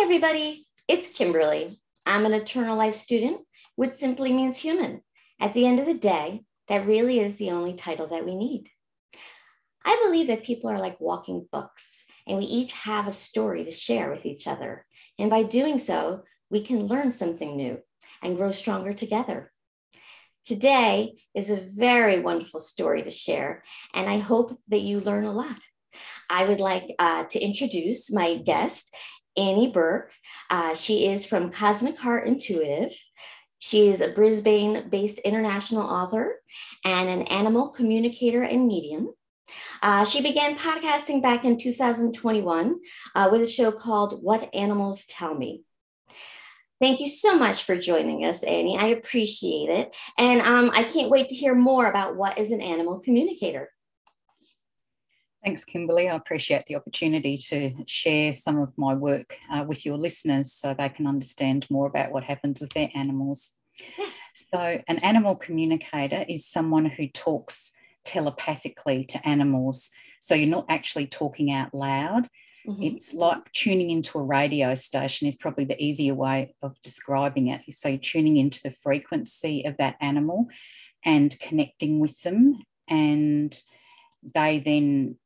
Everybody. It's Kimberly. I'm an eternal life student, which simply means human. At the end of the day, that really is the only title that we need. I believe that people are like walking books, and we each have a story to share with each other. And by doing so, we can learn something new and grow stronger together. Today is a very wonderful story to share, and I hope that you learn a lot. I would like uh, to introduce my guest, Annie Burke. Uh, she is from Cosmic Heart Intuitive. She is a Brisbane based international author and an animal communicator and medium. Uh, she began podcasting back in 2021 uh, with a show called What Animals Tell Me. Thank you so much for joining us, Annie. I appreciate it. And um, I can't wait to hear more about what is an animal communicator. Thanks, Kimberly. I appreciate the opportunity to share some of my work uh, with your listeners so they can understand more about what happens with their animals. Yes. So, an animal communicator is someone who talks telepathically to animals. So, you're not actually talking out loud. Mm-hmm. It's like tuning into a radio station, is probably the easier way of describing it. So, you're tuning into the frequency of that animal and connecting with them. And they then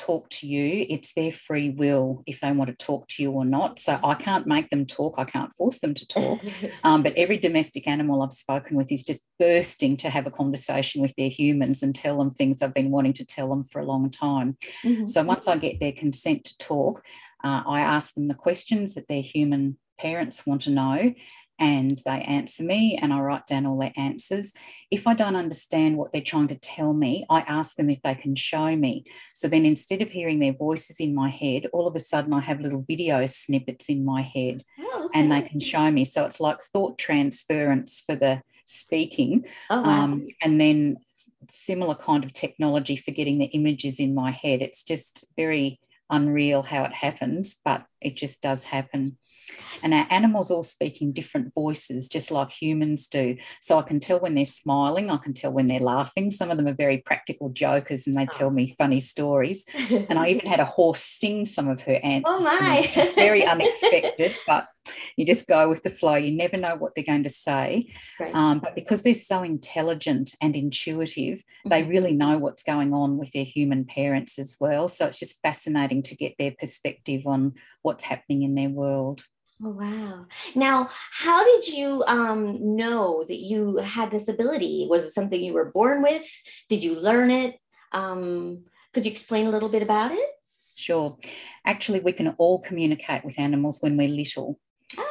talk to you, it's their free will if they want to talk to you or not. So I can't make them talk, I can't force them to talk. Um, but every domestic animal I've spoken with is just bursting to have a conversation with their humans and tell them things I've been wanting to tell them for a long time. Mm-hmm. So once I get their consent to talk, uh, I ask them the questions that their human parents want to know and they answer me and I write down all their answers. If I don't understand what they're trying to tell me, I ask them if they can show me. So then instead of hearing their voices in my head, all of a sudden I have little video snippets in my head oh, okay. and they can show me. So it's like thought transference for the speaking. Oh, wow. um, and then similar kind of technology for getting the images in my head. It's just very unreal how it happens, but it just does happen. And our animals all speak in different voices, just like humans do. So I can tell when they're smiling, I can tell when they're laughing. Some of them are very practical jokers and they oh. tell me funny stories. and I even had a horse sing some of her answers. Oh my! very unexpected, but you just go with the flow. You never know what they're going to say. Um, but because they're so intelligent and intuitive, mm-hmm. they really know what's going on with their human parents as well. So it's just fascinating to get their perspective on what's happening in their world. Oh, wow. Now, how did you um, know that you had this ability? Was it something you were born with? Did you learn it? Um, could you explain a little bit about it? Sure. Actually, we can all communicate with animals when we're little.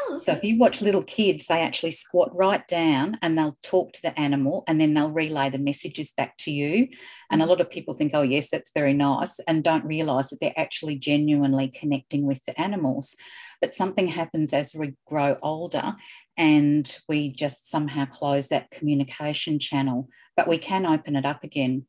Okay. So if you watch little kids, they actually squat right down and they'll talk to the animal and then they'll relay the messages back to you. And a lot of people think, oh, yes, that's very nice, and don't realize that they're actually genuinely connecting with the animals. But something happens as we grow older and we just somehow close that communication channel, but we can open it up again.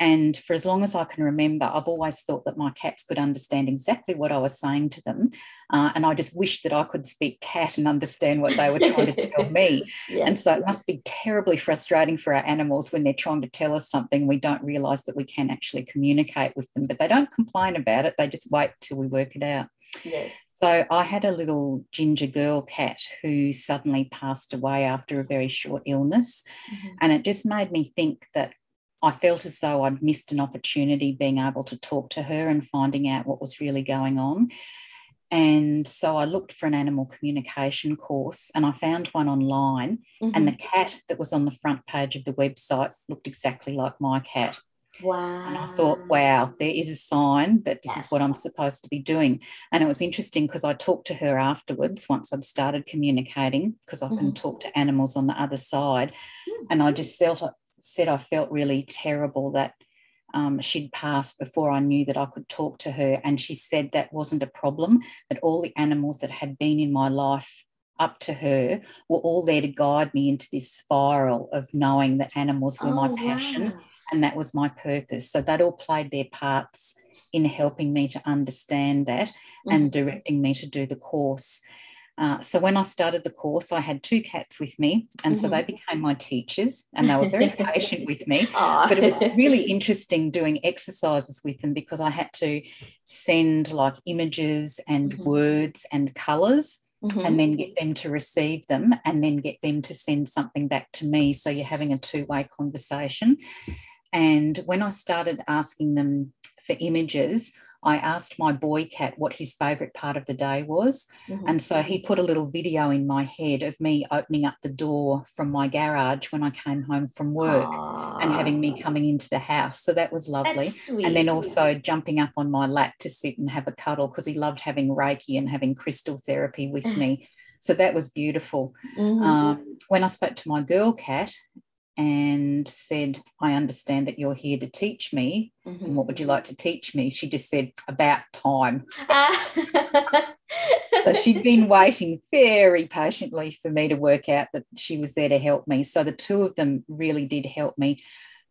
And for as long as I can remember, I've always thought that my cats could understand exactly what I was saying to them. Uh, and I just wished that I could speak cat and understand what they were trying to tell me. Yeah. And so it must be terribly frustrating for our animals when they're trying to tell us something. We don't realize that we can actually communicate with them, but they don't complain about it. They just wait till we work it out. Yes. So I had a little ginger girl cat who suddenly passed away after a very short illness. Mm-hmm. And it just made me think that I felt as though I'd missed an opportunity being able to talk to her and finding out what was really going on. And so I looked for an animal communication course and I found one online. Mm-hmm. And the cat that was on the front page of the website looked exactly like my cat. Wow. And I thought, wow, there is a sign that this yes. is what I'm supposed to be doing. And it was interesting because I talked to her afterwards once I'd started communicating, because I can mm-hmm. talk to animals on the other side. Mm-hmm. And I just felt said I felt really terrible that um, she'd passed before I knew that I could talk to her. And she said that wasn't a problem, that all the animals that had been in my life up to her were all there to guide me into this spiral of knowing that animals were oh, my passion wow. and that was my purpose. So that all played their parts in helping me to understand that mm-hmm. and directing me to do the course. Uh, so when I started the course, I had two cats with me, and mm-hmm. so they mm-hmm. became my teachers, and they were very patient with me. Aww. But it was really interesting doing exercises with them because I had to send like images and mm-hmm. words and colors. Mm-hmm. And then get them to receive them, and then get them to send something back to me. So you're having a two way conversation. And when I started asking them for images, I asked my boy cat what his favorite part of the day was. Mm-hmm. And so he put a little video in my head of me opening up the door from my garage when I came home from work Aww. and having me coming into the house. So that was lovely. And then also jumping up on my lap to sit and have a cuddle because he loved having Reiki and having crystal therapy with me. So that was beautiful. Mm-hmm. Um, when I spoke to my girl cat, and said, I understand that you're here to teach me. Mm-hmm. And what would you like to teach me? She just said, About time. so she'd been waiting very patiently for me to work out that she was there to help me. So the two of them really did help me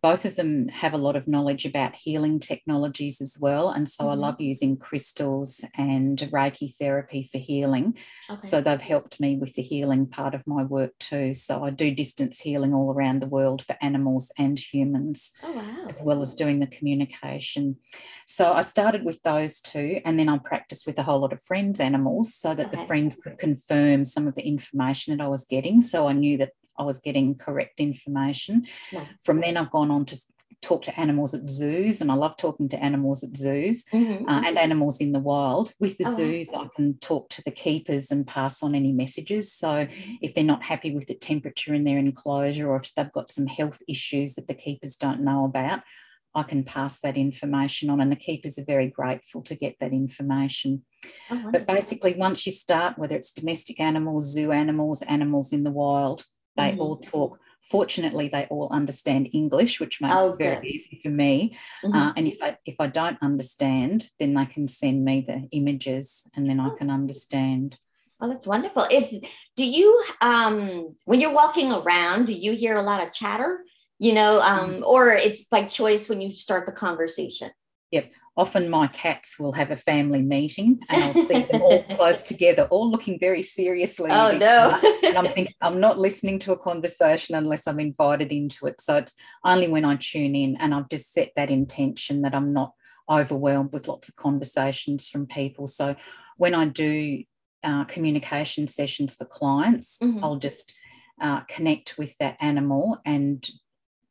both of them have a lot of knowledge about healing technologies as well. And so mm-hmm. I love using crystals and Reiki therapy for healing. Okay. So they've helped me with the healing part of my work too. So I do distance healing all around the world for animals and humans, oh, wow. as well as doing the communication. So I started with those two, and then I practiced with a whole lot of friends' animals so that okay. the friends could confirm some of the information that I was getting. So I knew that I was getting correct information. Nice. From then, I've gone on to talk to animals at zoos, and I love talking to animals at zoos mm-hmm. uh, and animals in the wild. With the oh, zoos, I can talk to the keepers and pass on any messages. So, mm-hmm. if they're not happy with the temperature in their enclosure, or if they've got some health issues that the keepers don't know about, I can pass that information on, and the keepers are very grateful to get that information. Oh, but basically, once you start, whether it's domestic animals, zoo animals, animals in the wild, they mm-hmm. all talk. Fortunately, they all understand English, which makes oh, it very easy for me. Mm-hmm. Uh, and if I if I don't understand, then they can send me the images, and then I oh. can understand. Oh, that's wonderful. Is do you um when you're walking around, do you hear a lot of chatter? You know, um, mm. or it's by choice when you start the conversation? Yep. Often my cats will have a family meeting and I'll see them all close together, all looking very seriously. Oh, no. and I'm thinking, I'm not listening to a conversation unless I'm invited into it. So it's only when I tune in and I've just set that intention that I'm not overwhelmed with lots of conversations from people. So when I do uh, communication sessions for clients, mm-hmm. I'll just uh, connect with that animal and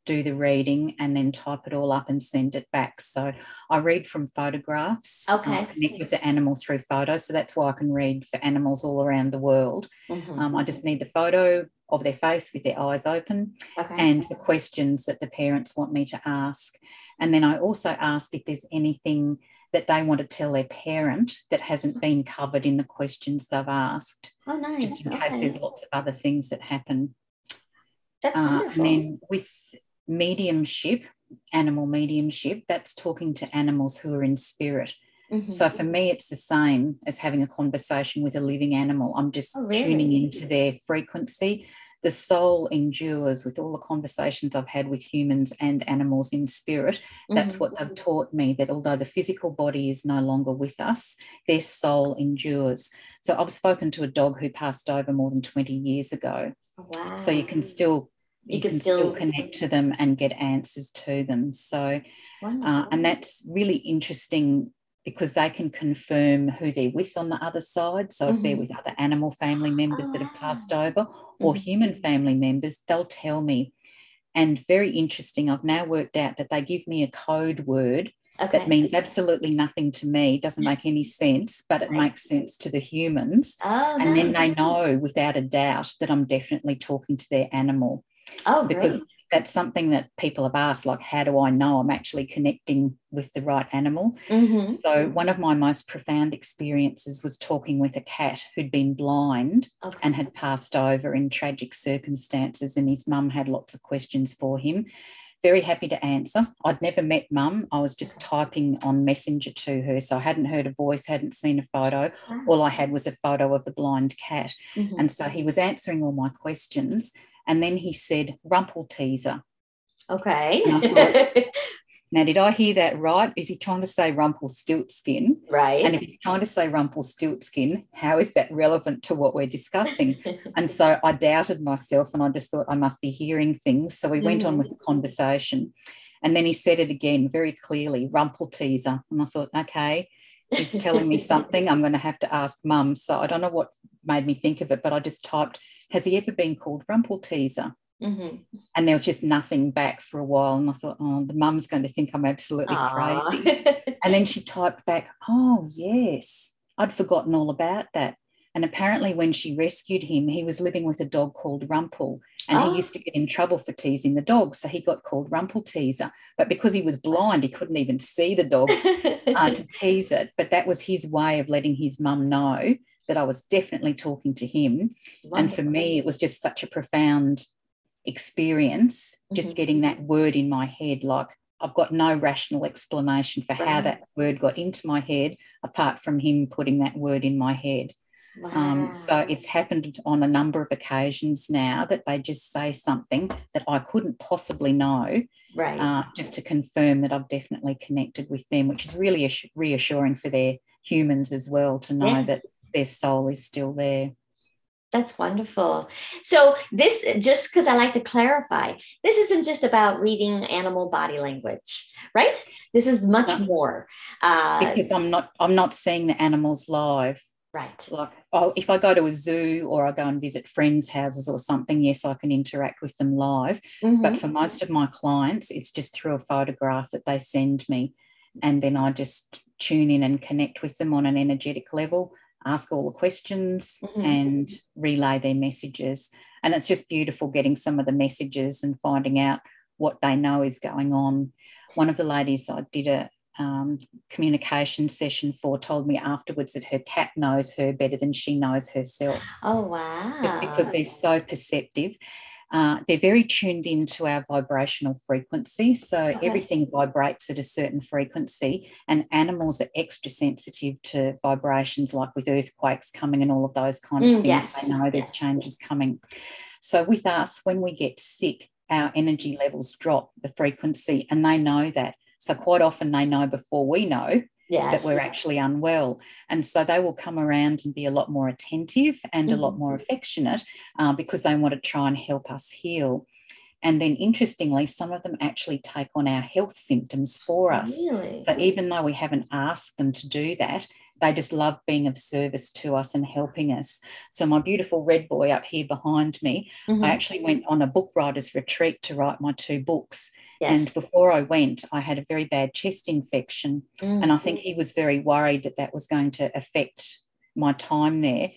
do the reading and then type it all up and send it back. So I read from photographs. Okay. connect with the animal through photos. So that's why I can read for animals all around the world. Mm-hmm. Um, I just need the photo of their face with their eyes open okay. and the questions that the parents want me to ask. And then I also ask if there's anything that they want to tell their parent that hasn't been covered in the questions they've asked. Oh, nice. Just in okay. case there's lots of other things that happen. That's wonderful. Uh, and then with mediumship, animal mediumship, that's talking to animals who are in spirit. Mm-hmm. So for me, it's the same as having a conversation with a living animal. I'm just oh, really? tuning into their frequency. The soul endures with all the conversations I've had with humans and animals in spirit. That's mm-hmm. what they've taught me that although the physical body is no longer with us, their soul endures. So I've spoken to a dog who passed over more than 20 years ago. Wow. So you can still you, you can, can still... connect to them and get answers to them. So, uh, and that's really interesting because they can confirm who they're with on the other side. So, mm-hmm. if they're mm-hmm. with other animal family members that have passed ah. over or mm-hmm. human family members, they'll tell me. And very interesting, I've now worked out that they give me a code word Okay. that means absolutely nothing to me, doesn't make any sense, but it makes sense to the humans. Oh, and nice. then they know without a doubt that I'm definitely talking to their animal. Oh, because great. that's something that people have asked, like, how do I know I'm actually connecting with the right animal? Mm-hmm. So, one of my most profound experiences was talking with a cat who'd been blind okay. and had passed over in tragic circumstances, and his mum had lots of questions for him. Very happy to answer. I'd never met mum. I was just typing on Messenger to her. So I hadn't heard a voice, hadn't seen a photo. Ah. All I had was a photo of the blind cat. Mm-hmm. And so he was answering all my questions. And then he said, Rumple teaser. Okay. thought, Now, did I hear that right? Is he trying to say Rumpelstiltskin? Right. And if he's trying to say Rumpelstiltskin, how is that relevant to what we're discussing? and so I doubted myself and I just thought I must be hearing things. So we went mm. on with the conversation. And then he said it again very clearly, Rumpelteazer. And I thought, okay, he's telling me something. I'm going to have to ask mum. So I don't know what made me think of it, but I just typed, has he ever been called Rumpelteazer? Mm-hmm. And there was just nothing back for a while. And I thought, oh, the mum's going to think I'm absolutely Aww. crazy. and then she typed back, oh, yes, I'd forgotten all about that. And apparently, when she rescued him, he was living with a dog called Rumpel, and oh. he used to get in trouble for teasing the dog. So he got called Rumpel Teaser. But because he was blind, he couldn't even see the dog uh, to tease it. But that was his way of letting his mum know that I was definitely talking to him. Wonderful. And for me, it was just such a profound experience, just mm-hmm. getting that word in my head. Like I've got no rational explanation for right. how that word got into my head apart from him putting that word in my head. Wow. Um, so it's happened on a number of occasions now that they just say something that I couldn't possibly know, right? Uh, just to confirm that I've definitely connected with them, which is really reassuring for their humans as well to know yes. that their soul is still there. That's wonderful. So, this, just because I like to clarify, this isn't just about reading animal body language, right? This is much no. more. Uh, because I'm not, I'm not seeing the animals live. Right. Like, oh, if I go to a zoo or I go and visit friends' houses or something, yes, I can interact with them live. Mm-hmm. But for most of my clients, it's just through a photograph that they send me. And then I just tune in and connect with them on an energetic level ask all the questions mm-hmm. and relay their messages. And it's just beautiful getting some of the messages and finding out what they know is going on. One of the ladies I did a um, communication session for told me afterwards that her cat knows her better than she knows herself. Oh, wow. Just because they're so perceptive. Uh, they're very tuned into our vibrational frequency. So okay. everything vibrates at a certain frequency, and animals are extra sensitive to vibrations, like with earthquakes coming and all of those kind of mm, things. Yes. They know there's changes coming. So with us, when we get sick, our energy levels drop the frequency, and they know that. So quite often they know before we know yes. that we're actually unwell. And so they will come around and be a lot more attentive and mm-hmm. a lot more mm-hmm. affectionate uh, because they want to try and help us heal. And then, interestingly, some of them actually take on our health symptoms for us. Really? So, even though we haven't asked them to do that, they just love being of service to us and helping us. So, my beautiful red boy up here behind me, mm-hmm. I actually went on a book writer's retreat to write my two books. Yes. And before I went, I had a very bad chest infection. Mm-hmm. And I think he was very worried that that was going to affect my time there.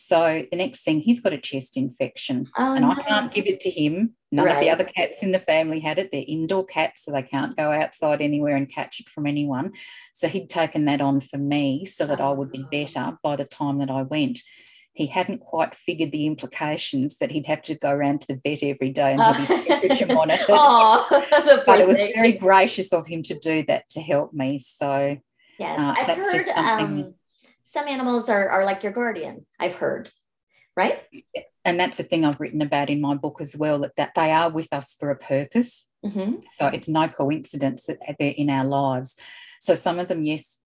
So the next thing, he's got a chest infection, oh, and no. I can't give it to him. None right. of the other cats in the family had it. They're indoor cats, so they can't go outside anywhere and catch it from anyone. So he'd taken that on for me so that I would be better by the time that I went he hadn't quite figured the implications that he'd have to go around to the vet every day and have his temperature monitored. oh, but it was very gracious of him to do that to help me. So yes, uh, I've heard um, some animals are, are like your guardian. I've heard, right? And that's the thing I've written about in my book as well that, that they are with us for a purpose. Mm-hmm. So it's no coincidence that they're in our lives. So some of them, yes,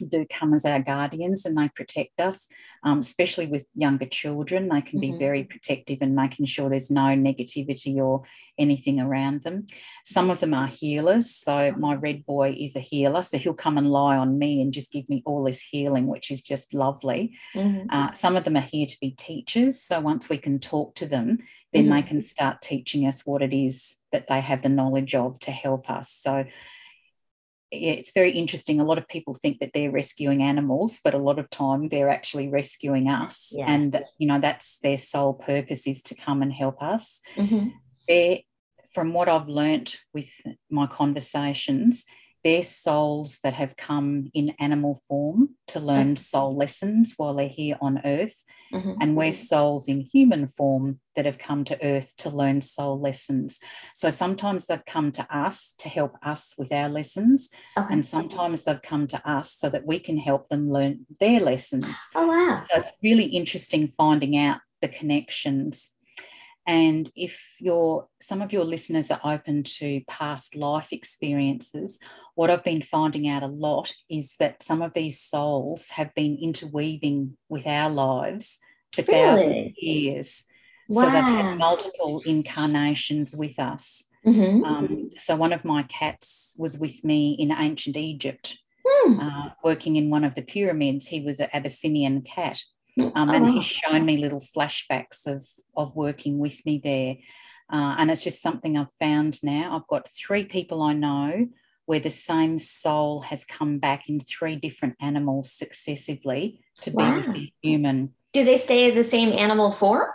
do come as our guardians and they protect us, um, especially with younger children. They can be mm-hmm. very protective and making sure there's no negativity or anything around them. Some of them are healers. So my red boy is a healer. So he'll come and lie on me and just give me all this healing, which is just lovely. Mm-hmm. Uh, some of them are here to be teachers. So once we can talk to them, then mm-hmm. they can start teaching us what it is that they have the knowledge of to help us. So it's very interesting. A lot of people think that they're rescuing animals, but a lot of time they're actually rescuing us. Yes. And you know, that's their sole purpose is to come and help us. Mm-hmm. They're, from what I've learnt with my conversations, they're souls that have come in animal form to learn okay. soul lessons while they're here on earth. Mm-hmm. And we're souls in human form that have come to earth to learn soul lessons. So sometimes they've come to us to help us with our lessons. Okay. And sometimes they've come to us so that we can help them learn their lessons. Oh, wow. So it's really interesting finding out the connections. And if your some of your listeners are open to past life experiences, what I've been finding out a lot is that some of these souls have been interweaving with our lives for really? thousands of years. Wow. So they've had multiple incarnations with us. Mm-hmm. Um, so one of my cats was with me in ancient Egypt, mm. uh, working in one of the pyramids. He was an Abyssinian cat. Um, oh, and he's shown me little flashbacks of, of working with me there. Uh, and it's just something I've found now. I've got three people I know where the same soul has come back in three different animals successively to wow. be with the human. Do they stay the same animal form?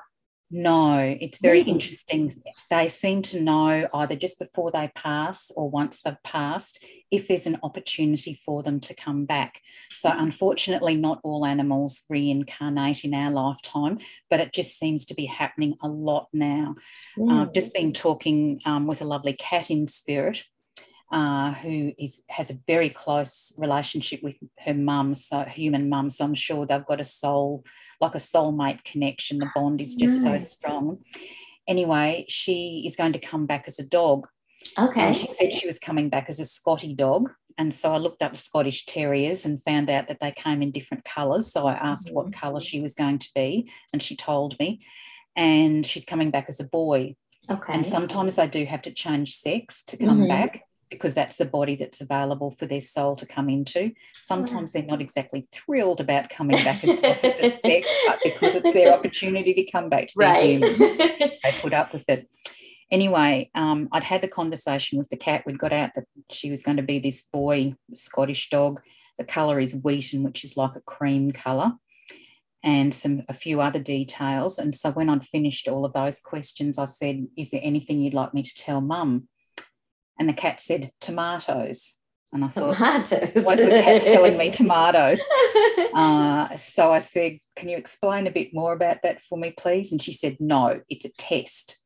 No, it's very really? interesting. They seem to know either just before they pass or once they've passed if there's an opportunity for them to come back. So, unfortunately, not all animals reincarnate in our lifetime, but it just seems to be happening a lot now. Mm. Uh, I've just been talking um, with a lovely cat in spirit. Uh, who is has a very close relationship with her mum, so human mum. So I'm sure they've got a soul like a soulmate connection. The bond is just so strong. Anyway, she is going to come back as a dog. Okay. And she said she was coming back as a Scotty dog. And so I looked up Scottish Terriers and found out that they came in different colours. So I asked mm-hmm. what colour she was going to be, and she told me. And she's coming back as a boy. Okay. And sometimes they do have to change sex to come mm-hmm. back because that's the body that's available for their soul to come into. Sometimes they're not exactly thrilled about coming back as opposite sex, but because it's their opportunity to come back to right. their human, they put up with it. Anyway, um, I'd had the conversation with the cat. We'd got out that she was going to be this boy Scottish dog. The colour is wheaten, which is like a cream colour, and some a few other details. And so when I'd finished all of those questions, I said, "Is there anything you'd like me to tell Mum?" And the cat said, tomatoes. And I thought, tomatoes. why is the cat telling me tomatoes? Uh, so I said, Can you explain a bit more about that for me, please? And she said, No, it's a test.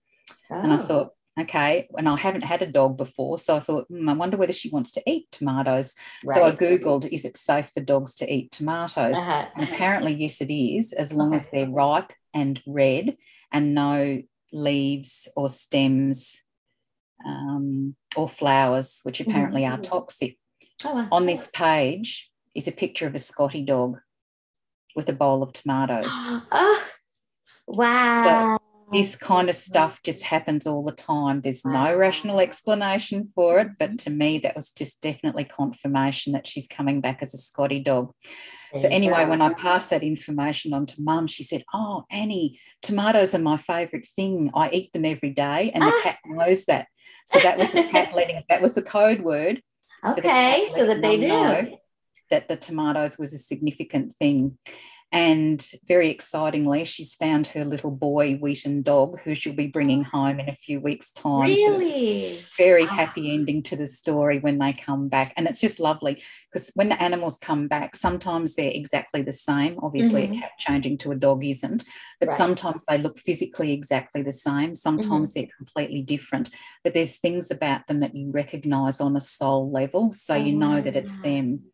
Oh. And I oh. thought, okay. And I haven't had a dog before. So I thought, hmm, I wonder whether she wants to eat tomatoes. Right. So I Googled, is it safe for dogs to eat tomatoes? Uh-huh. And apparently, yes, it is, as long okay. as they're ripe and red and no leaves or stems um, or flowers, which mm-hmm. apparently mm-hmm. are toxic. Oh, wow. On this page is a picture of a Scotty dog with a bowl of tomatoes. oh, wow. This kind of stuff just happens all the time. There's no rational explanation for it, but to me, that was just definitely confirmation that she's coming back as a Scotty dog. So anyway, when I passed that information on to mum, she said, Oh, Annie, tomatoes are my favourite thing. I eat them every day. And the ah. cat knows that. So that was the cat letting that was the code word. Okay, so that they knew that the tomatoes was a significant thing. And very excitingly, she's found her little boy, Wheaten dog, who she'll be bringing home in a few weeks' time. Really? So very happy ending to the story when they come back. And it's just lovely because when the animals come back, sometimes they're exactly the same. Obviously, mm-hmm. a cat changing to a dog isn't, but right. sometimes they look physically exactly the same. Sometimes mm-hmm. they're completely different. But there's things about them that you recognize on a soul level. So oh, you know that it's them.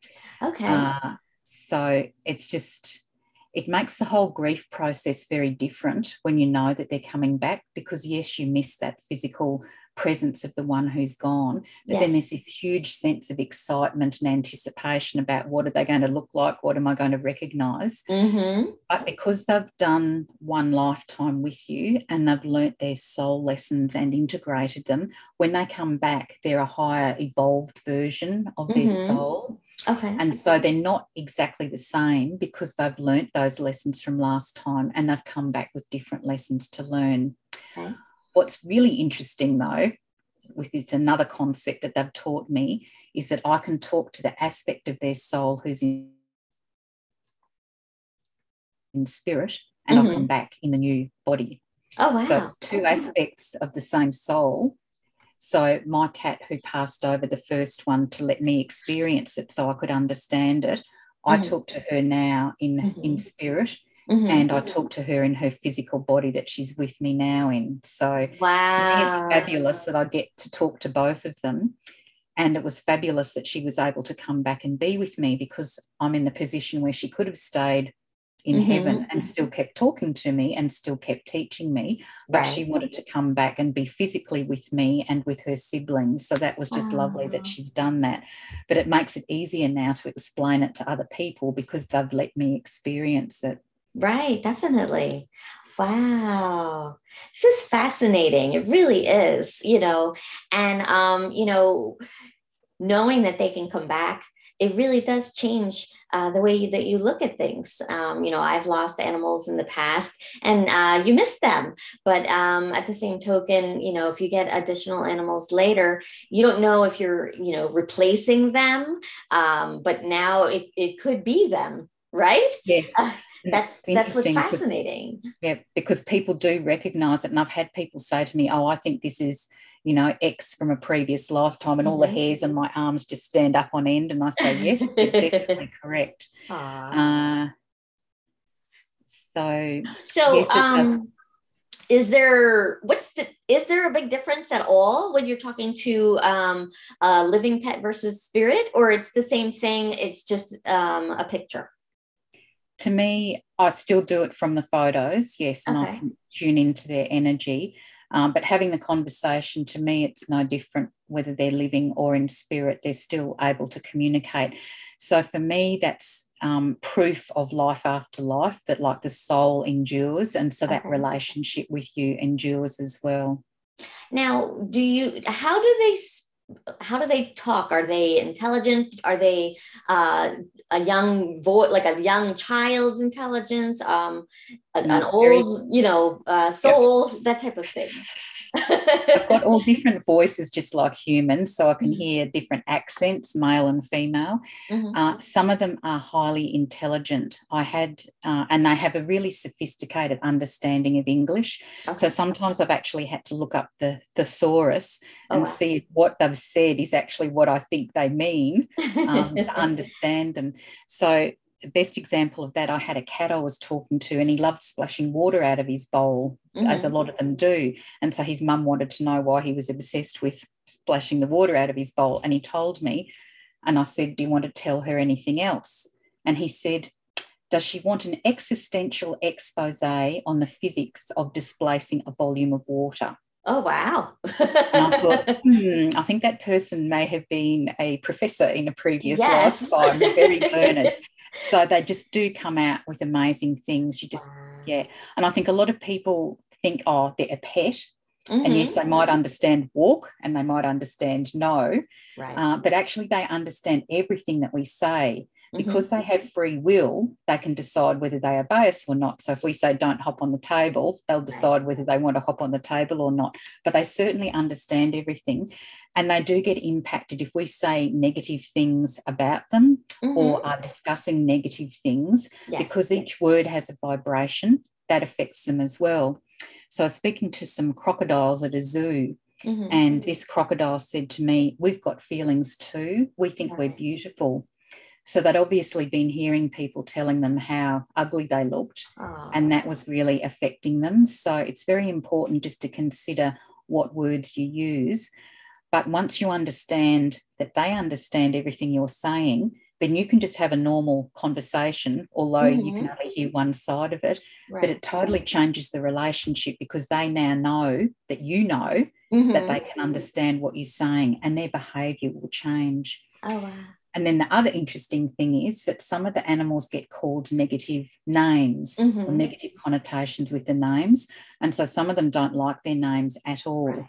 Okay. Uh, so it's just it makes the whole grief process very different when you know that they're coming back because yes you miss that physical presence of the one who's gone but yes. then there's this huge sense of excitement and anticipation about what are they going to look like what am i going to recognize mm-hmm. but because they've done one lifetime with you and they've learnt their soul lessons and integrated them when they come back they're a higher evolved version of mm-hmm. their soul Okay. And so they're not exactly the same because they've learnt those lessons from last time and they've come back with different lessons to learn. Okay. What's really interesting though, with it's another concept that they've taught me, is that I can talk to the aspect of their soul who's in, in spirit and mm-hmm. I'll come back in the new body. Oh wow. So it's two aspects of the same soul so my cat who passed over the first one to let me experience it so I could understand it, mm-hmm. I talk to her now in mm-hmm. in spirit. Mm-hmm. And I talk to her in her physical body that she's with me now in. So wow. it's fabulous that I get to talk to both of them. And it was fabulous that she was able to come back and be with me because I'm in the position where she could have stayed in mm-hmm. heaven and still kept talking to me and still kept teaching me but right. she wanted to come back and be physically with me and with her siblings so that was just oh. lovely that she's done that but it makes it easier now to explain it to other people because they've let me experience it right definitely Wow. This is fascinating. It really is, you know, and um, you know, knowing that they can come back it really does change uh, the way you, that you look at things. Um, you know, I've lost animals in the past and uh, you miss them. But um, at the same token, you know, if you get additional animals later, you don't know if you're, you know, replacing them. Um, but now it, it could be them, right? Yes. Uh, that's that's what's fascinating. Yeah, because people do recognize it. And I've had people say to me, Oh, I think this is you know, X from a previous lifetime, and all the mm-hmm. hairs on my arms just stand up on end. And I say, yes, definitely correct. Uh, so, so yes, um, is there what's the is there a big difference at all when you're talking to um, a living pet versus spirit, or it's the same thing? It's just um, a picture. To me, I still do it from the photos, yes, and okay. I can tune into their energy. Um, but having the conversation, to me, it's no different whether they're living or in spirit, they're still able to communicate. So for me, that's um, proof of life after life that, like, the soul endures. And so that relationship with you endures as well. Now, do you, how do they how do they talk? Are they intelligent? Are they uh, a young voice, like a young child's intelligence, um, an, an old, you know, uh, soul, that type of thing? I've got all different voices, just like humans, so I can mm-hmm. hear different accents, male and female. Mm-hmm. Uh, some of them are highly intelligent. I had, uh, and they have a really sophisticated understanding of English. Okay. So sometimes I've actually had to look up the thesaurus oh, and wow. see if what they've said is actually what I think they mean um, to understand them. So the best example of that, I had a cat I was talking to, and he loved splashing water out of his bowl, mm-hmm. as a mm-hmm. lot of them do. And so his mum wanted to know why he was obsessed with splashing the water out of his bowl. And he told me, and I said, Do you want to tell her anything else? And he said, Does she want an existential expose on the physics of displacing a volume of water? Oh, wow. I thought, hmm, I think that person may have been a professor in a previous yes. lifetime, very learned so they just do come out with amazing things. You just, yeah. And I think a lot of people think, oh, they're a pet. Mm-hmm. And yes, they might understand walk and they might understand no, right. uh, but actually they understand everything that we say because mm-hmm. they have free will, they can decide whether they obey us or not. So if we say don't hop on the table, they'll decide whether they want to hop on the table or not. But they certainly understand everything and they do get impacted if we say negative things about them mm-hmm. or are discussing negative things yes. because each word has a vibration that affects them as well so i was speaking to some crocodiles at a zoo mm-hmm. and this crocodile said to me we've got feelings too we think we're beautiful so they'd obviously been hearing people telling them how ugly they looked, oh. and that was really affecting them. So it's very important just to consider what words you use but once you understand that they understand everything you're saying, then you can just have a normal conversation, although mm-hmm. you can only hear one side of it. Right. But it totally changes the relationship because they now know that you know mm-hmm. that they can understand what you're saying and their behavior will change. Oh, wow. And then the other interesting thing is that some of the animals get called negative names mm-hmm. or negative connotations with the names. And so some of them don't like their names at all. Right.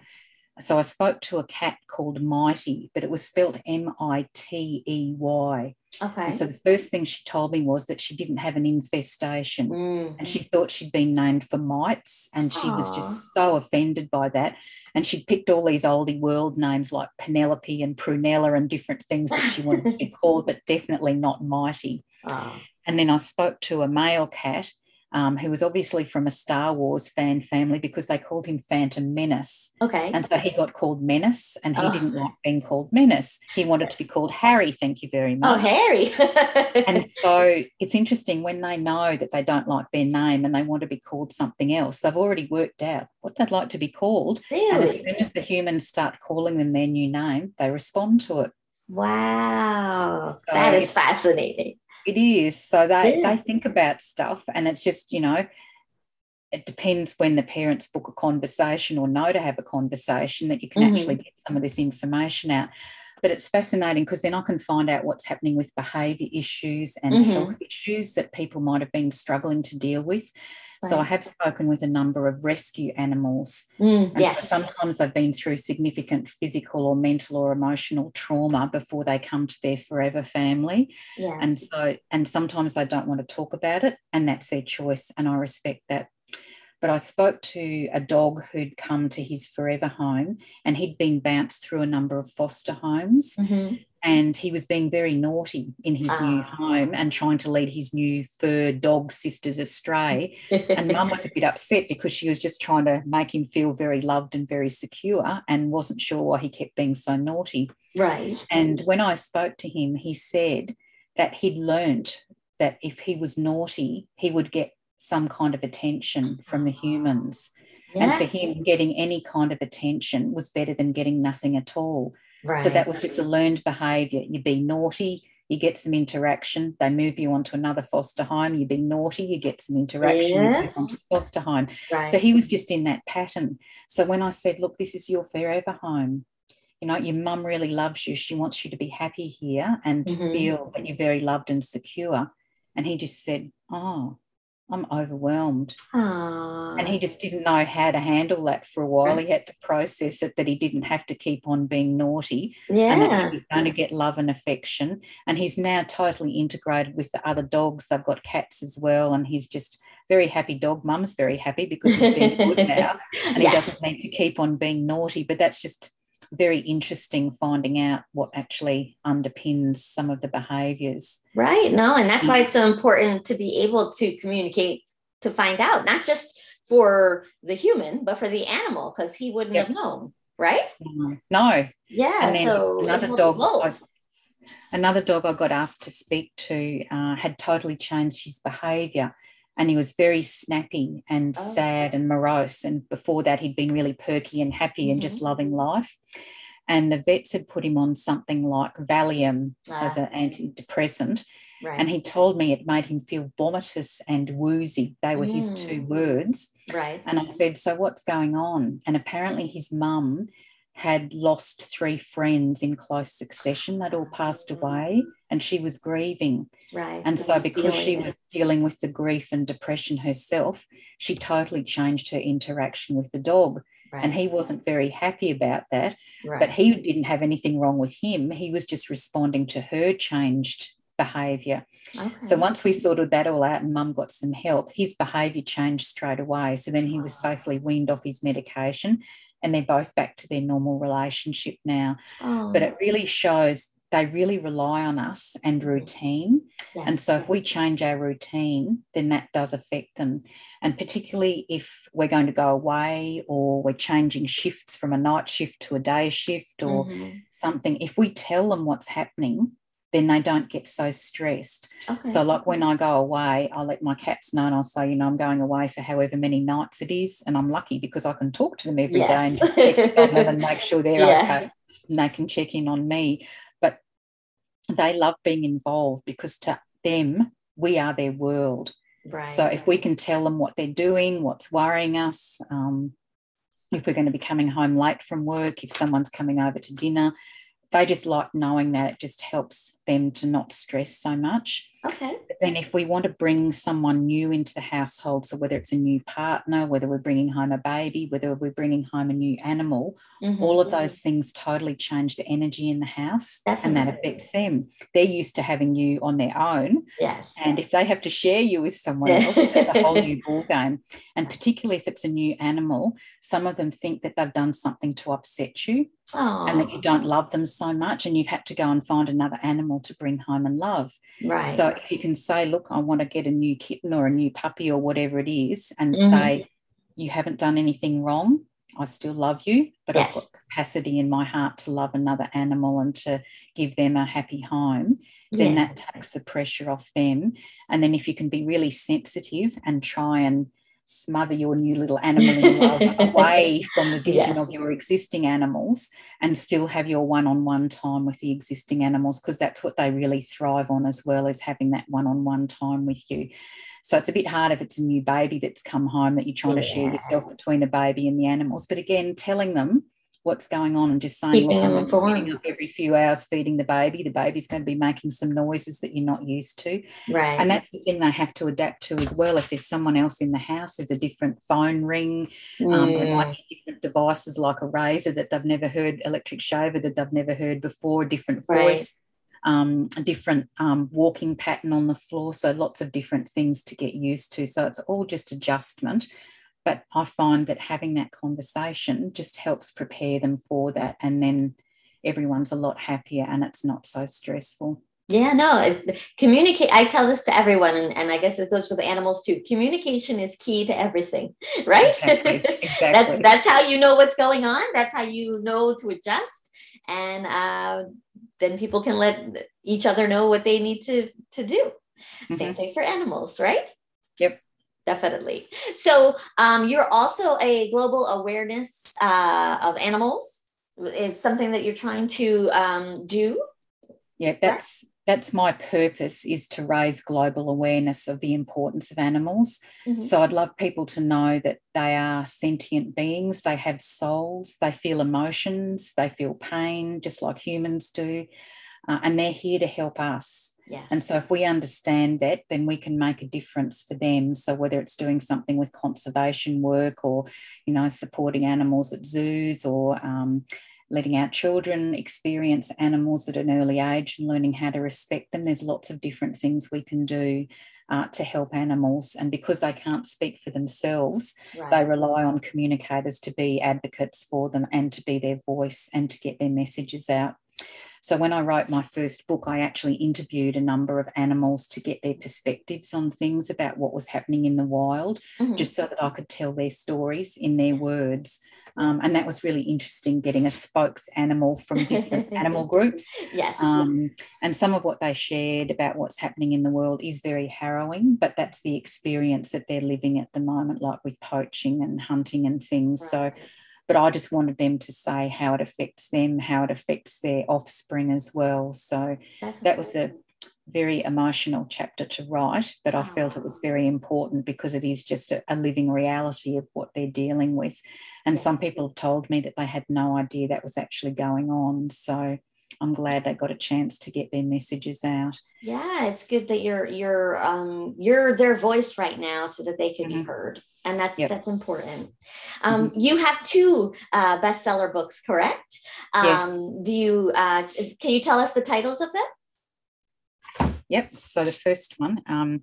So I spoke to a cat called Mighty, but it was spelled M I T E Y. Okay. And so the first thing she told me was that she didn't have an infestation mm. and she thought she'd been named for mites. And she Aww. was just so offended by that. And she picked all these oldie world names like Penelope and Prunella and different things that she wanted to be called, but definitely not Mighty. Aww. And then I spoke to a male cat um, who was obviously from a Star Wars fan family because they called him Phantom Menace. Okay. And so he got called Menace and he oh. didn't like being called Menace. He wanted to be called Harry. Thank you very oh, much. Oh, Harry. and so it's interesting when they know that they don't like their name and they want to be called something else, they've already worked out what they'd like to be called. Really? And as soon as the humans start calling them their new name, they respond to it. Wow. So that is fascinating It is. So they yeah. they think about stuff, and it's just you know, it depends when the parents book a conversation or know to have a conversation that you can mm-hmm. actually get some of this information out. But it's fascinating because then I can find out what's happening with behaviour issues and mm-hmm. health issues that people might have been struggling to deal with. So I have spoken with a number of rescue animals. Mm, yes. So sometimes they've been through significant physical or mental or emotional trauma before they come to their forever family. Yes. And so and sometimes they don't want to talk about it and that's their choice and I respect that. But I spoke to a dog who'd come to his forever home and he'd been bounced through a number of foster homes. Mm-hmm and he was being very naughty in his new ah. home and trying to lead his new fur dog sisters astray. and mum was a bit upset because she was just trying to make him feel very loved and very secure and wasn't sure why he kept being so naughty. Right. And when I spoke to him, he said that he'd learnt that if he was naughty, he would get some kind of attention from the humans. Yeah. And for him, getting any kind of attention was better than getting nothing at all. Right. So that was just a learned behavior. You be naughty, you get some interaction, they move you on to another foster home. You be naughty, you get some interaction, yeah. you move on to foster home. Right. So he was just in that pattern. So when I said, Look, this is your forever home, you know, your mum really loves you. She wants you to be happy here and to mm-hmm. feel that you're very loved and secure. And he just said, Oh, I'm overwhelmed. Aww. And he just didn't know how to handle that for a while. He had to process it that he didn't have to keep on being naughty. Yeah. And that he was going to get love and affection. And he's now totally integrated with the other dogs. They've got cats as well. And he's just very happy dog. Mum's very happy because he's being good now. And yes. he doesn't need to keep on being naughty. But that's just very interesting finding out what actually underpins some of the behaviors. Right. No, and that's why it's so important to be able to communicate to find out, not just for the human, but for the animal, because he wouldn't yep. have known, right? No. Yeah. And then so another dog. I, another dog I got asked to speak to uh, had totally changed his behavior and he was very snappy and oh. sad and morose. And before that, he'd been really perky and happy mm-hmm. and just mm-hmm. loving life. And the vets had put him on something like Valium ah. as an antidepressant. Right. And he told me it made him feel vomitous and woozy. They were mm. his two mm. words. Right. And I said, So what's going on? And apparently his mum had lost three friends in close succession. They'd all passed mm. away and she was grieving. Right. And so, because she was dealing with the grief and depression herself, she totally changed her interaction with the dog. Right. And he wasn't very happy about that. Right. But he didn't have anything wrong with him. He was just responding to her changed behavior. Okay. So once we sorted that all out and mum got some help, his behavior changed straight away. So then he was safely weaned off his medication and they're both back to their normal relationship now. Oh. But it really shows they really rely on us and routine. Yes. And so if we change our routine, then that does affect them. And particularly if we're going to go away or we're changing shifts from a night shift to a day shift or mm-hmm. something, if we tell them what's happening, then they don't get so stressed. Okay. So, like when I go away, I'll let my cats know and I'll say, you know, I'm going away for however many nights it is. And I'm lucky because I can talk to them every yes. day and, and make sure they're yeah. okay and they can check in on me But they love being involved because to them, we are their world. Right. So if we can tell them what they're doing, what's worrying us, um, if we're going to be coming home late from work, if someone's coming over to dinner, they just like knowing that it just helps them to not stress so much. Okay. But then, if we want to bring someone new into the household, so whether it's a new partner, whether we're bringing home a baby, whether we're bringing home a new animal, mm-hmm. all of those things totally change the energy in the house Definitely. and that affects them. They're used to having you on their own. Yes. And if they have to share you with someone else, it's a whole new ball game. And particularly if it's a new animal, some of them think that they've done something to upset you. Aww. and that you don't love them so much and you've had to go and find another animal to bring home and love. Right. So if you can say, look, I want to get a new kitten or a new puppy or whatever it is, and mm-hmm. say, you haven't done anything wrong. I still love you, but yes. I've got capacity in my heart to love another animal and to give them a happy home. Then yeah. that takes the pressure off them. And then if you can be really sensitive and try and smother your new little animal in love away from the vision yes. of your existing animals and still have your one-on-one time with the existing animals because that's what they really thrive on as well as having that one-on-one time with you so it's a bit hard if it's a new baby that's come home that you're trying yeah. to share yourself between a baby and the animals but again telling them what's going on and just saying, Keeping well, I'm getting up every few hours feeding the baby. The baby's going to be making some noises that you're not used to. Right. And that's the thing they have to adapt to as well. If there's someone else in the house, there's a different phone ring, mm. um, there might be different devices like a razor that they've never heard, electric shaver that they've never heard before, a different voice. Right. Um, a different um, walking pattern on the floor. So lots of different things to get used to. So it's all just adjustment. But I find that having that conversation just helps prepare them for that. And then everyone's a lot happier and it's not so stressful. Yeah, no, communicate. I tell this to everyone, and, and I guess it goes with animals too. Communication is key to everything, right? Exactly. exactly. that, that's how you know what's going on. That's how you know to adjust. And uh, then people can let each other know what they need to, to do. Mm-hmm. Same thing for animals, right? Yep definitely. So um, you're also a global awareness uh, of animals. It's something that you're trying to um, do. Yeah, that's that's my purpose is to raise global awareness of the importance of animals. Mm-hmm. So I'd love people to know that they are sentient beings. They have souls. They feel emotions. They feel pain, just like humans do, uh, and they're here to help us. Yes. And so if we understand that, then we can make a difference for them. So whether it's doing something with conservation work or, you know, supporting animals at zoos or um, letting our children experience animals at an early age and learning how to respect them, there's lots of different things we can do. Uh, to help animals. And because they can't speak for themselves, right. they rely on communicators to be advocates for them and to be their voice and to get their messages out. So when I wrote my first book, I actually interviewed a number of animals to get their perspectives on things about what was happening in the wild, mm-hmm. just so that I could tell their stories in their words. Um, and that was really interesting getting a spokes animal from different animal groups. Yes. Um, and some of what they shared about what's happening in the world is very harrowing, but that's the experience that they're living at the moment, like with poaching and hunting and things. Right. So but I just wanted them to say how it affects them, how it affects their offspring as well. So Definitely. that was a very emotional chapter to write, but I felt it was very important because it is just a, a living reality of what they're dealing with. And some people have told me that they had no idea that was actually going on. So I'm glad they got a chance to get their messages out. Yeah, it's good that you're you're um, you're their voice right now, so that they can mm-hmm. be heard, and that's yep. that's important. Um, mm-hmm. You have two uh, bestseller books, correct? Um, yes. Do you uh, can you tell us the titles of them? Yep. So the first one um,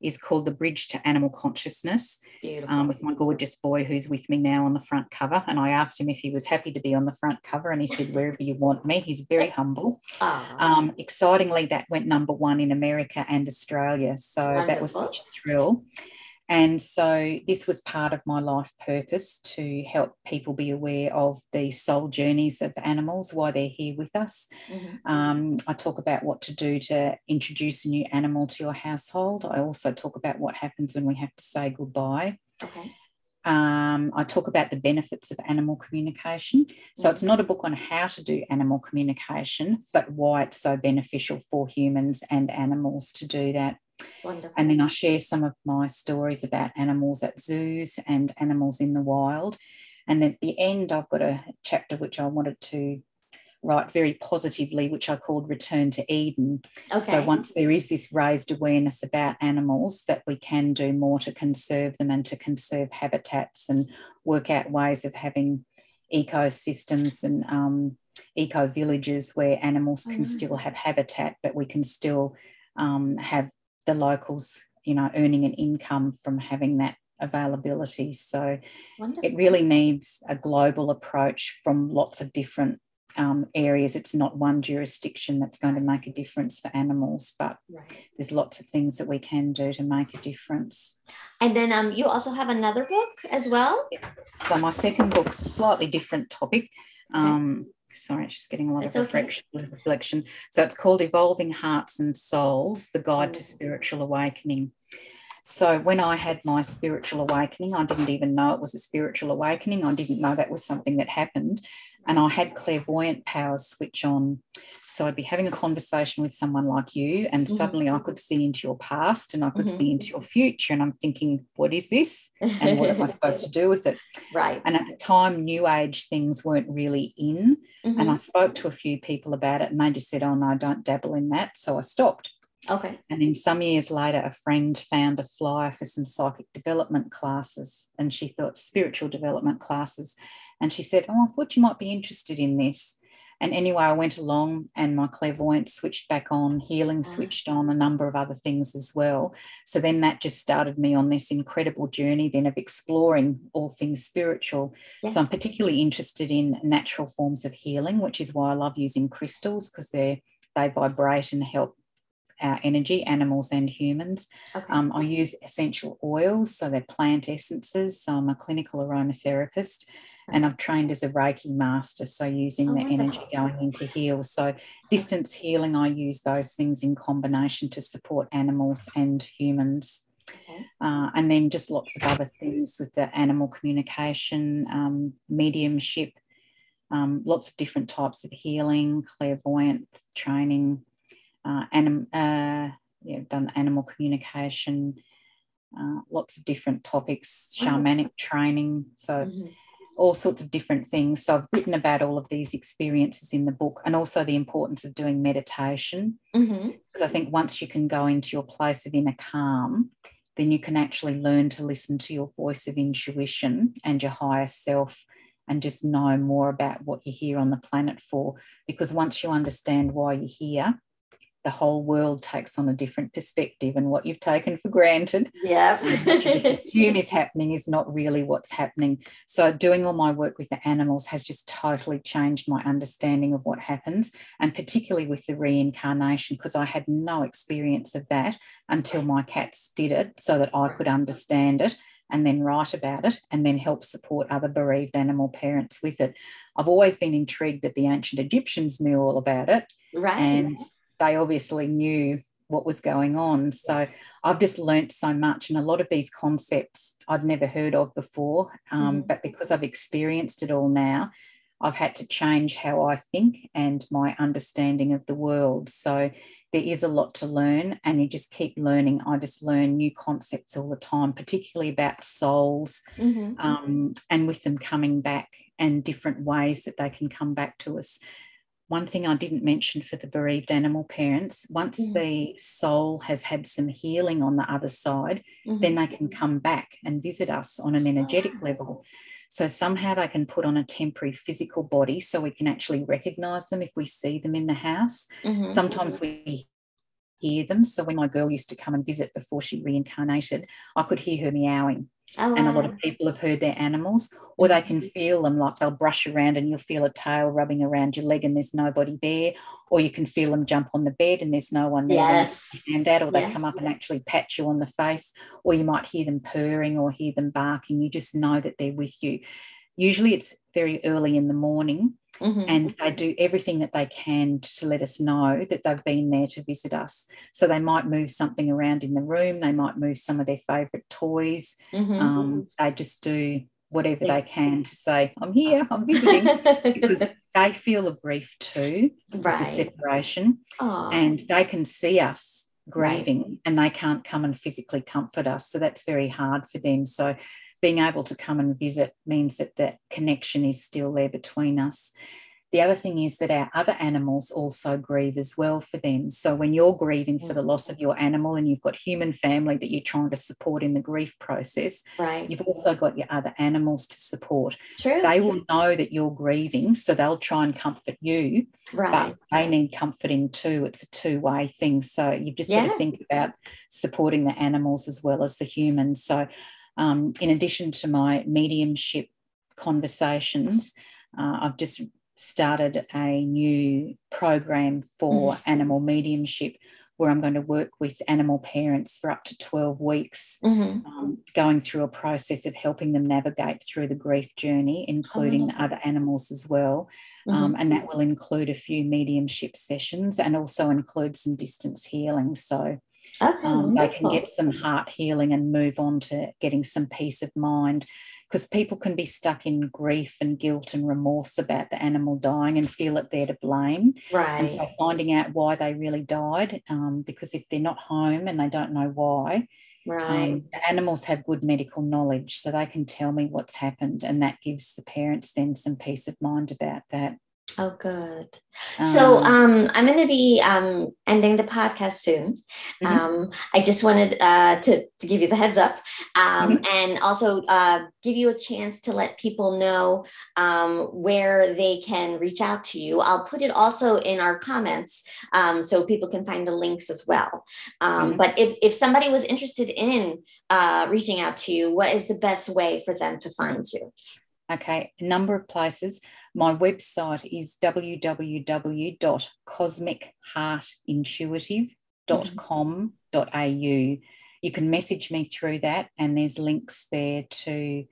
is called The Bridge to Animal Consciousness um, with my gorgeous boy who's with me now on the front cover. And I asked him if he was happy to be on the front cover, and he said, Wherever you want me. He's very humble. Um, excitingly, that went number one in America and Australia. So Wonderful. that was such a thrill. And so this was part of my life purpose to help people be aware of the soul journeys of animals, why they're here with us. Mm-hmm. Um, I talk about what to do to introduce a new animal to your household. I also talk about what happens when we have to say goodbye. Okay. Um, I talk about the benefits of animal communication. So mm-hmm. it's not a book on how to do animal communication, but why it's so beneficial for humans and animals to do that. Wonderful. And then I share some of my stories about animals at zoos and animals in the wild. And at the end, I've got a chapter which I wanted to write very positively, which I called Return to Eden. Okay. So once there is this raised awareness about animals, that we can do more to conserve them and to conserve habitats and work out ways of having ecosystems and um, eco villages where animals can mm-hmm. still have habitat, but we can still um, have the locals, you know, earning an income from having that availability. So Wonderful. it really needs a global approach from lots of different um, areas. It's not one jurisdiction that's going to make a difference for animals, but right. there's lots of things that we can do to make a difference. And then um, you also have another book as well. So my second book's a slightly different topic. Um, sorry, it's just getting a lot of reflection, okay. reflection. So it's called Evolving Hearts and Souls: The Guide to mm. Spiritual Awakening. So when I had my spiritual awakening, I didn't even know it was a spiritual awakening. I didn't know that was something that happened. And I had clairvoyant powers switch on. So I'd be having a conversation with someone like you, and mm-hmm. suddenly I could see into your past and I could mm-hmm. see into your future. And I'm thinking, what is this? And what am I supposed to do with it? Right. And at the time, New Age things weren't really in. Mm-hmm. And I spoke to a few people about it, and they just said, oh, no, I don't dabble in that. So I stopped. Okay. And then some years later, a friend found a flyer for some psychic development classes, and she thought spiritual development classes. And she said, Oh, I thought you might be interested in this. And anyway, I went along and my clairvoyance switched back on, healing ah. switched on, a number of other things as well. So then that just started me on this incredible journey then of exploring all things spiritual. Yes. So I'm particularly interested in natural forms of healing, which is why I love using crystals because they they vibrate and help our energy, animals and humans. Okay. Um, I use essential oils, so they're plant essences. So I'm a clinical aromatherapist and I've trained as a Reiki master, so using oh, the energy going in to heal. So, distance healing, I use those things in combination to support animals and humans. Okay. Uh, and then just lots of other things with the animal communication, um, mediumship, um, lots of different types of healing, clairvoyant training, uh, anim, uh, yeah, done animal communication, uh, lots of different topics, shamanic training. So, mm-hmm all sorts of different things. So I've written about all of these experiences in the book and also the importance of doing meditation. Because mm-hmm. I think once you can go into your place of inner calm, then you can actually learn to listen to your voice of intuition and your higher self and just know more about what you're here on the planet for. Because once you understand why you're here, the whole world takes on a different perspective and what you've taken for granted yeah just assume is happening is not really what's happening so doing all my work with the animals has just totally changed my understanding of what happens and particularly with the reincarnation because i had no experience of that until my cats did it so that i could understand it and then write about it and then help support other bereaved animal parents with it. I've always been intrigued that the ancient Egyptians knew all about it. Right. And they obviously knew what was going on. So I've just learnt so much, and a lot of these concepts I'd never heard of before. Um, mm. But because I've experienced it all now, I've had to change how I think and my understanding of the world. So there is a lot to learn, and you just keep learning. I just learn new concepts all the time, particularly about souls mm-hmm. um, and with them coming back and different ways that they can come back to us one thing I didn't mention for the bereaved animal parents once mm-hmm. the soul has had some healing on the other side, mm-hmm. then they can come back and visit us on an energetic oh. level. So somehow they can put on a temporary physical body so we can actually recognize them if we see them in the house. Mm-hmm. Sometimes we hear them. So when my girl used to come and visit before she reincarnated, I could hear her meowing. Oh, and a lot of people have heard their animals, or they can mm-hmm. feel them like they'll brush around and you'll feel a tail rubbing around your leg and there's nobody there, or you can feel them jump on the bed and there's no one there. Yes. And that, or they yes. come up and actually pat you on the face, or you might hear them purring or hear them barking. You just know that they're with you. Usually it's very early in the morning Mm-hmm. And they do everything that they can to let us know that they've been there to visit us. So they might move something around in the room, they might move some of their favourite toys. Mm-hmm. Um, they just do whatever yeah. they can to say, I'm here, I'm visiting, because they feel a grief too, right. the separation. Aww. And they can see us grieving right. and they can't come and physically comfort us. So that's very hard for them. So being able to come and visit means that that connection is still there between us. The other thing is that our other animals also grieve as well for them. So when you're grieving for the loss of your animal and you've got human family that you're trying to support in the grief process, right. you've also got your other animals to support. True. They will know that you're grieving, so they'll try and comfort you, right. but they need comforting too. It's a two-way thing. So you've just yeah. got to think about supporting the animals as well as the humans. So um, in addition to my mediumship conversations, uh, I've just started a new program for mm-hmm. animal mediumship where I'm going to work with animal parents for up to 12 weeks, mm-hmm. um, going through a process of helping them navigate through the grief journey, including oh. the other animals as well. Mm-hmm. Um, and that will include a few mediumship sessions and also include some distance healing. So Okay, um, they can get some heart healing and move on to getting some peace of mind because people can be stuck in grief and guilt and remorse about the animal dying and feel it they're to blame. Right. And so finding out why they really died, um, because if they're not home and they don't know why, Right. Um, the animals have good medical knowledge, so they can tell me what's happened, and that gives the parents then some peace of mind about that. Oh, good. Um, so um, I'm going to be um, ending the podcast soon. Mm-hmm. Um, I just wanted uh, to, to give you the heads up um, mm-hmm. and also uh, give you a chance to let people know um, where they can reach out to you. I'll put it also in our comments um, so people can find the links as well. Mm-hmm. But if, if somebody was interested in uh, reaching out to you, what is the best way for them to find you? Okay, a number of places. My website is www.cosmicheartintuitive.com.au. You can message me through that, and there's links there to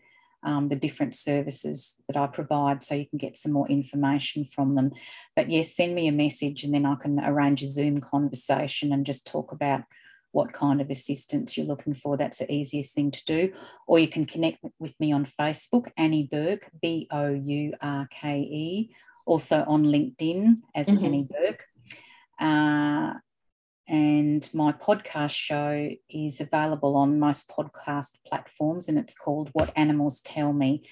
um, the different services that I provide so you can get some more information from them. But yes, send me a message and then I can arrange a Zoom conversation and just talk about what kind of assistance you're looking for. That's the easiest thing to do. Or you can connect with me on Facebook, Annie Bourke, B O U R K E, also on LinkedIn as mm-hmm. Annie Bourke. Uh, and my podcast show is available on most podcast platforms, and it's called What Animals Tell Me.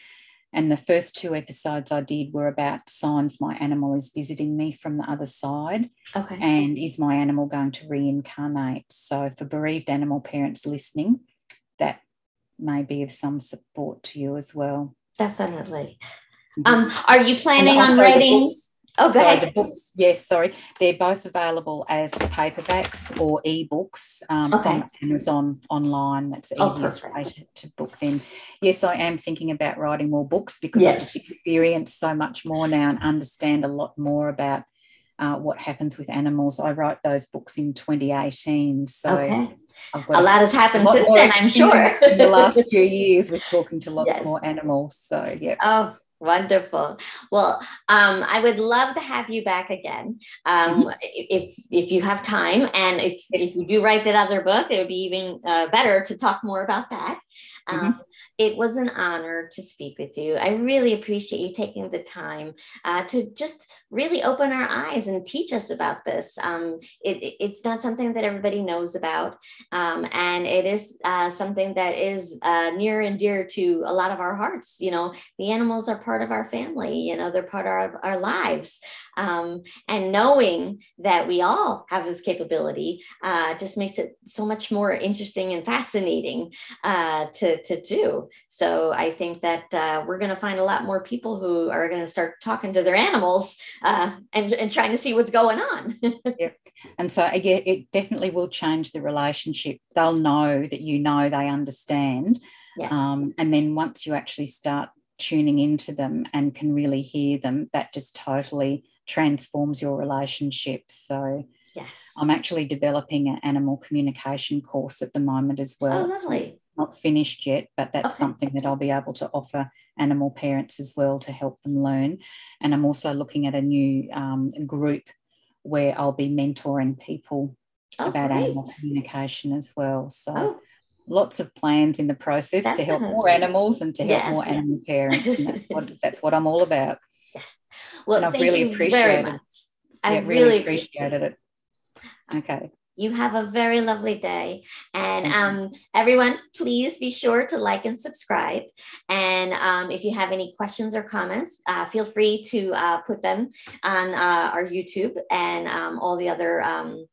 And the first two episodes I did were about signs my animal is visiting me from the other side. Okay. And is my animal going to reincarnate? So, for bereaved animal parents listening, that may be of some support to you as well. Definitely. Mm-hmm. Um, are you planning on writing? Oh, go ahead. The books, yes, sorry. They're both available as paperbacks or ebooks um, okay. from Amazon online. That's the oh, easiest way to, to, book them. Yes, I am thinking about writing more books because yes. I've just experienced so much more now and understand a lot more about uh, what happens with animals. I wrote those books in 2018. So okay. I've got a lot has happened since then, I'm sure. in the last few years with talking to lots yes. more animals. So, yeah. Oh, Wonderful. Well, um, I would love to have you back again um, mm-hmm. if if you have time, and if yes. if you do write that other book, it would be even uh, better to talk more about that. Mm-hmm. Um, mm-hmm. It was an honor to speak with you. I really appreciate you taking the time uh, to just really open our eyes and teach us about this. Um, it, it's not something that everybody knows about, um, and it is uh, something that is uh, near and dear to a lot of our hearts. You know, the animals are part of our family. You know, they're part of our, our lives, um, and knowing that we all have this capability uh, just makes it so much more interesting and fascinating uh, to to do. So I think that uh, we're going to find a lot more people who are going to start talking to their animals uh, and, and trying to see what's going on. yeah. And so again, it definitely will change the relationship. They'll know that you know they understand. Yes. Um, and then once you actually start tuning into them and can really hear them, that just totally transforms your relationships. So Yes. I'm actually developing an animal communication course at the moment as well. Oh, lovely not finished yet, but that's okay. something that I'll be able to offer animal parents as well to help them learn. And I'm also looking at a new um, group where I'll be mentoring people oh, about great. animal communication as well. So oh. lots of plans in the process Definitely. to help more animals and to help yes. more animal parents. And that's what that's what I'm all about. Yes. Well, and I've really appreciated I yeah, really appreciated it. Okay. You have a very lovely day. And um, everyone, please be sure to like and subscribe. And um, if you have any questions or comments, uh, feel free to uh, put them on uh, our YouTube and um, all the other um,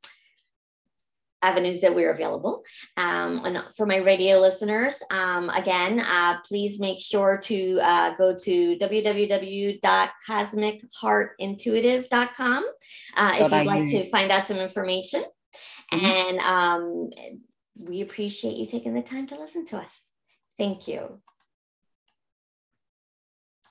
avenues that we're available. Um, and for my radio listeners, um, again, uh, please make sure to uh, go to www.cosmicheartintuitive.com uh, if you'd like to find out some information. Mm-hmm. And um, we appreciate you taking the time to listen to us. Thank you.